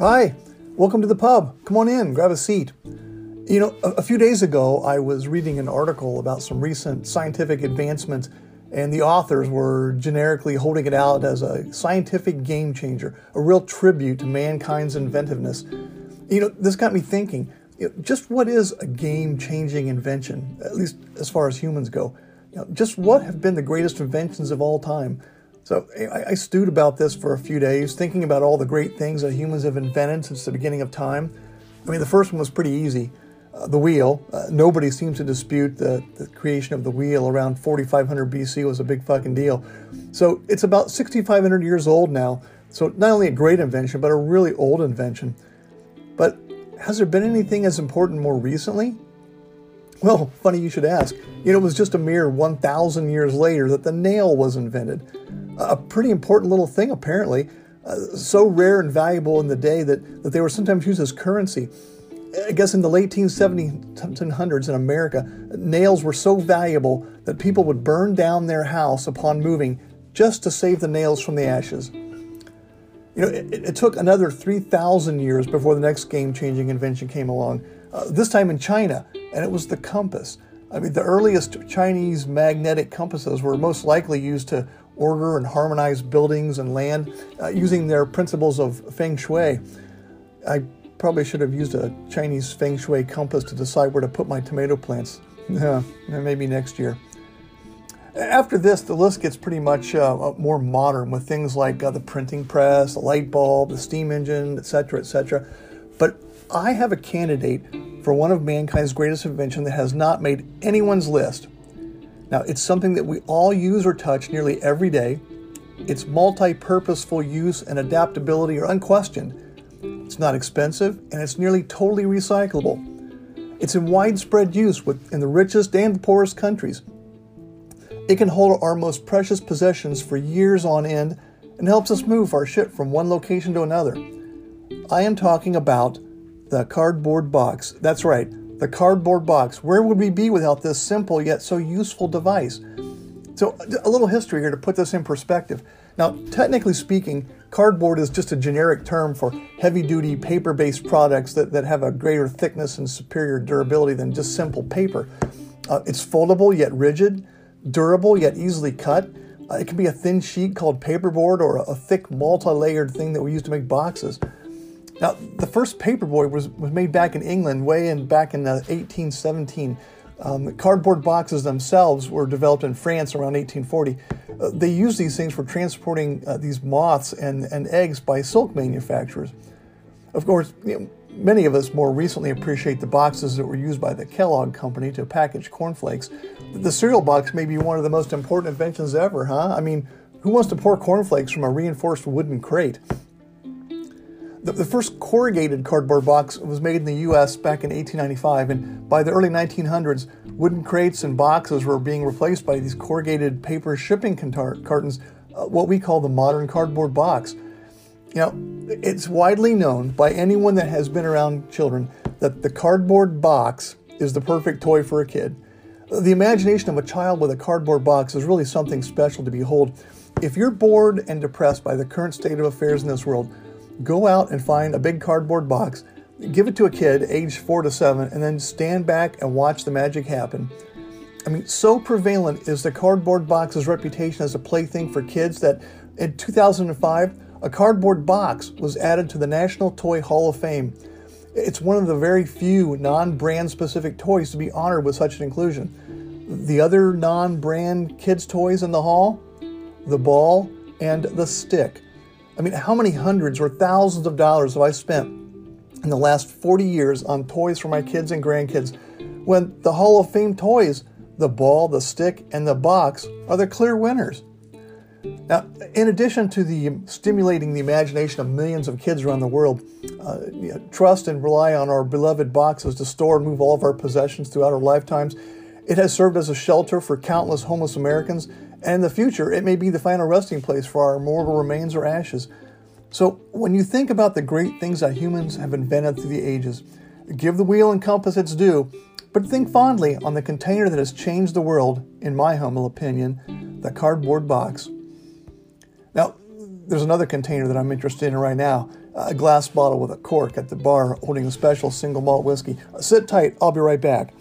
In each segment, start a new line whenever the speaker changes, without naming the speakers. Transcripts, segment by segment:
Hi, welcome to the pub. Come on in, grab a seat. You know, a, a, few days ago, I was reading an article about some recent scientific advancements, and the authors were generically holding it out as a scientific game changer, a real tribute to mankind's inventiveness. You know, this got me thinking just what is a game changing invention, at least as far as humans go? You know, just what have been the greatest inventions of all time? So I, I, stewed about this for a few days, thinking about all the great things that humans have invented since the beginning of time. I mean, the first one was pretty easy. Uh, the wheel. Uh, nobody seems to dispute the, the creation of the wheel around 4500 BC was a big fucking deal. So it's about 6500 years old now. So not only a great invention, but a really old invention. But has there been anything as important more recently? Well, funny you should ask. It was just a mere 1,000 years later that the nail was invented a pretty important little thing, apparently. Uh, so rare and valuable in the day that, that they were sometimes used as currency. I guess in the late 1700s in America, nails were so valuable that people would burn down their house upon moving just to save the nails from the ashes. You know, it, it took another 3,000 years before the next game changing invention came along, uh, this time in China, and it was the compass. I mean, the earliest Chinese magnetic compasses were most likely used to order and harmonize buildings and land uh, using their principles of feng shui. I probably should have used a Chinese feng shui compass to decide where to put my tomato plants. Yeah, maybe next year. After this, the list gets pretty much uh, uh, more modern with things like uh, the printing press, the light bulb, the steam engine, etc., etc. But I have a candidate for one of mankind's greatest inventions that has not made anyone's list. Now, it's something that we all use or touch nearly every day. Its multi purposeful use and adaptability are unquestioned. It's not expensive and it's nearly totally recyclable. It's in widespread use in the richest and the poorest countries. It can hold our most precious possessions for years on end and helps us move our shit from one location to another. I am talking about the cardboard box. That's right, the cardboard box. Where would we be without this simple yet so useful device? So, a little history here to put this in perspective. Now, technically speaking, cardboard is just a generic term for heavy duty paper based products that, that have a greater thickness and superior durability than just simple paper. Uh, it's foldable yet rigid, durable yet easily cut. Uh, it can be a thin sheet called paperboard or a, a thick multi layered thing that we use to make boxes. Now, the first paperboard was, was made back in England, way in back in 1817. Um, cardboard boxes themselves were developed in France around 1840. Uh, they used these things for transporting uh, these moths and, and eggs by silk manufacturers. Of course, you know, many of us more recently appreciate the boxes that were used by the Kellogg Company to package cornflakes. The cereal box may be one of the most important inventions ever, huh? I mean, who wants to pour cornflakes from a reinforced wooden crate? The, the, first corrugated cardboard box was made in the US back in 1895, and by the early 1900s, wooden crates and boxes were being replaced by these corrugated paper shipping cartons, uh, what we call the modern cardboard box. You know, it's widely known by anyone that has been around children that the cardboard box is the perfect toy for a kid. The imagination of a child with a cardboard box is really something special to behold. If you're bored and depressed by the current state of affairs in this world, go out and find a big cardboard box, give it to a kid aged four to seven, and then stand back and watch the magic happen. I mean, so prevalent is the cardboard box's reputation as a plaything for kids that in 2005, a cardboard box was added to the National Toy Hall of Fame. It's one of the very few non brand specific toys to be honored with such an inclusion. The other non brand kids' toys in the hall? The ball and the stick. I mean, how many hundreds or thousands of dollars have I spent in the last 40 years on toys for my kids and grandkids when the Hall of Fame toys, the ball, the stick, and the box, are the clear winners? Now, in addition to the stimulating the imagination of millions of kids around the world, uh, you know, trust and rely on our beloved boxes to store and move all of our possessions throughout our lifetimes. It has served as a shelter for countless homeless Americans and in the future, it may be the final resting place for our mortal remains or ashes. So, when you think about the great things that humans have invented through the ages, give the wheel and compass its due, but think fondly on the container that has changed the world, in my humble opinion, the cardboard box. Now, there's another container that I'm interested in right now, a glass bottle with a cork at the bar holding a special single malt whiskey. Sit tight, I'll be right back.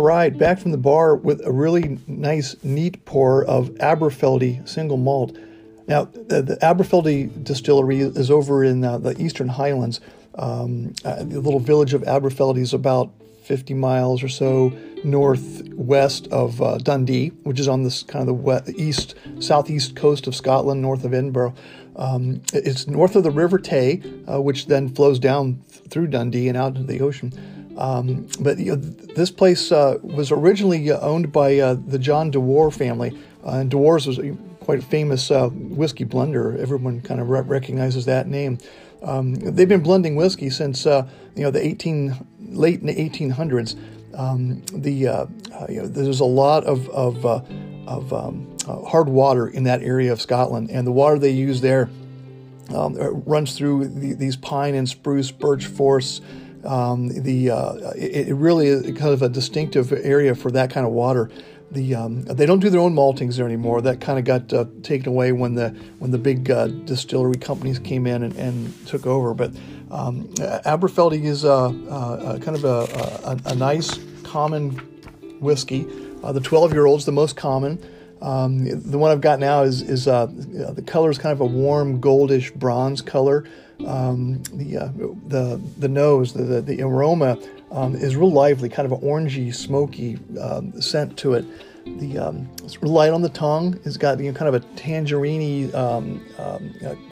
All right, back from the bar with a really nice, neat pour of Aberfeldy single malt. Now, the, the Aberfeldy distillery is over in uh, the Eastern Highlands. Um, uh, the little village of Aberfeldy is about 50 miles or so northwest of uh, Dundee, which is on this kind of the west, east, southeast coast of Scotland, north of Edinburgh. Um, it's north of the River Tay, uh, which then flows down th- through Dundee and out into the ocean. Um, but you know, this place uh, was originally uh, owned by uh, the John Dewar family, uh, and Dewar's was quite a famous uh, whiskey blender. Everyone kind of re- recognizes that name. Um, they've been blending whiskey since uh, you know the 18 late in the 1800s. Um, the uh, uh, you know, there's a lot of of, uh, of um, uh, hard water in that area of Scotland, and the water they use there um, runs through the, these pine and spruce birch forests. Um, the it, it, really is kind of a distinctive area for that kind of water the um, they don't do their own maltings there anymore. That kind of got uh, taken away when the when the big uh, distillery companies came in and, and took over. But um, Aberfeldy is uh, uh kind of a, a, a, nice common whiskey. Uh, the 12 year old is the most common. Um, the one I've got now is is uh, the color is kind of a warm goldish bronze color. Um, the the the nose, the, the, the aroma um, is real lively, kind of an orangey, smoky um, scent to it. The um, it's light on the tongue. It's got you know, kind of a tangerine um, uh,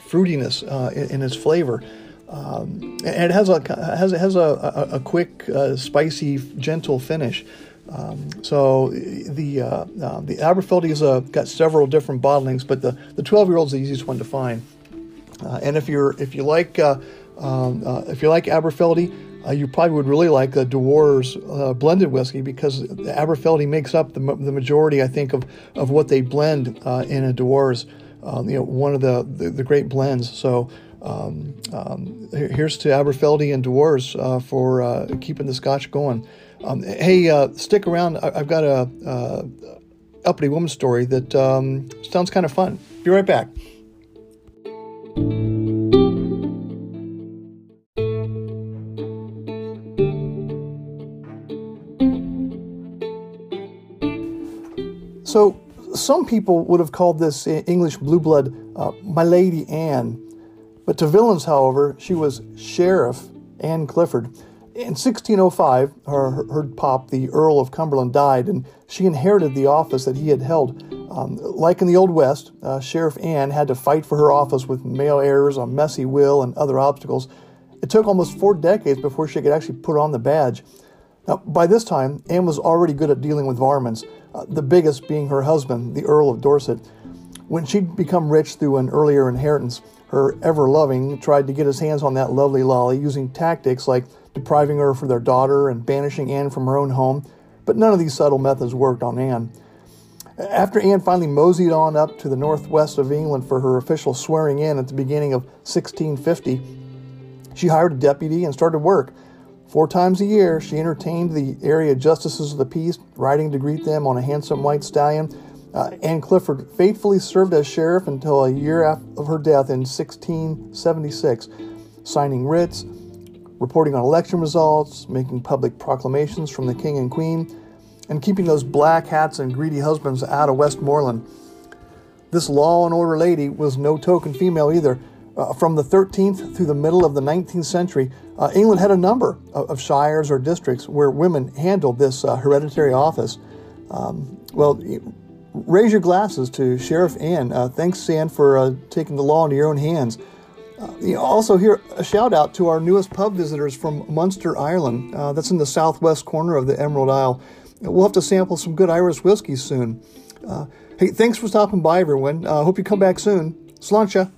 fruitiness uh, in, in, its flavor, and it has a has has a, a, a quick, uh, spicy, gentle finish. So the uh, uh, the Aberfeldy has uh, got several different bottlings, but the the 12 year old is the easiest one to find. and if you're if you like if you like Aberfeldy, uh, you probably would really like the Dewar's uh, blended whiskey because Aberfeldy makes up the, the majority, I think, of, of what they blend uh, in a Dewar's. Um, you know, one of the, the, the great blends. So um, um, here's to Aberfeldy and Dewar's uh, for uh, keeping the Scotch going. Um, hey, uh, stick around. I, have got a uppity woman story that um, sounds kind of fun. Be right back. So, some people would have called this English blue blood uh, My Lady Anne. But to villains, however, she was Sheriff Anne Clifford. In 1605, her, her pop, the Earl of Cumberland, died, and she inherited the office that he had held. Um, like in the Old West, uh, Sheriff Anne had to fight for her office with male heirs, a messy will, and other obstacles. It took almost four decades before she could actually put on the badge. Now, by this time, Anne was already good at dealing with varmints uh, the biggest being her husband, the Earl of Dorset. When she'd become rich through an earlier inheritance, her ever loving tried to get his hands on that lovely Lolly using tactics like depriving her of their daughter and banishing Anne from her own home, but none of these subtle methods worked on Anne. After Anne finally moseyed on up to the northwest of England for her official swearing in at the beginning of 1650, she hired a deputy and started work. Four times a year, she entertained the area justices of the peace, riding to greet them on a handsome white stallion. Uh, Anne Clifford faithfully served as sheriff until a year of her death in 1676, signing writs, reporting on election results, making public proclamations from the king and queen, and keeping those black hats and greedy husbands out of Westmoreland. This law and order lady was no token female either. Uh, from the 13th through the middle of the 19th century, uh, England had a number of, of, shires or districts where women handled this uh, hereditary office. Um, well, raise your glasses to Sheriff Anne. Uh, thanks, Anne, for uh, taking the law into your own hands. Uh, you know, also, here a shout out to our newest pub visitors from Munster, Ireland. that's in the southwest corner of the Emerald Isle. We'll have to sample some good Irish whiskey soon. hey, thanks for stopping by, everyone. hope you come back soon. Sláinte.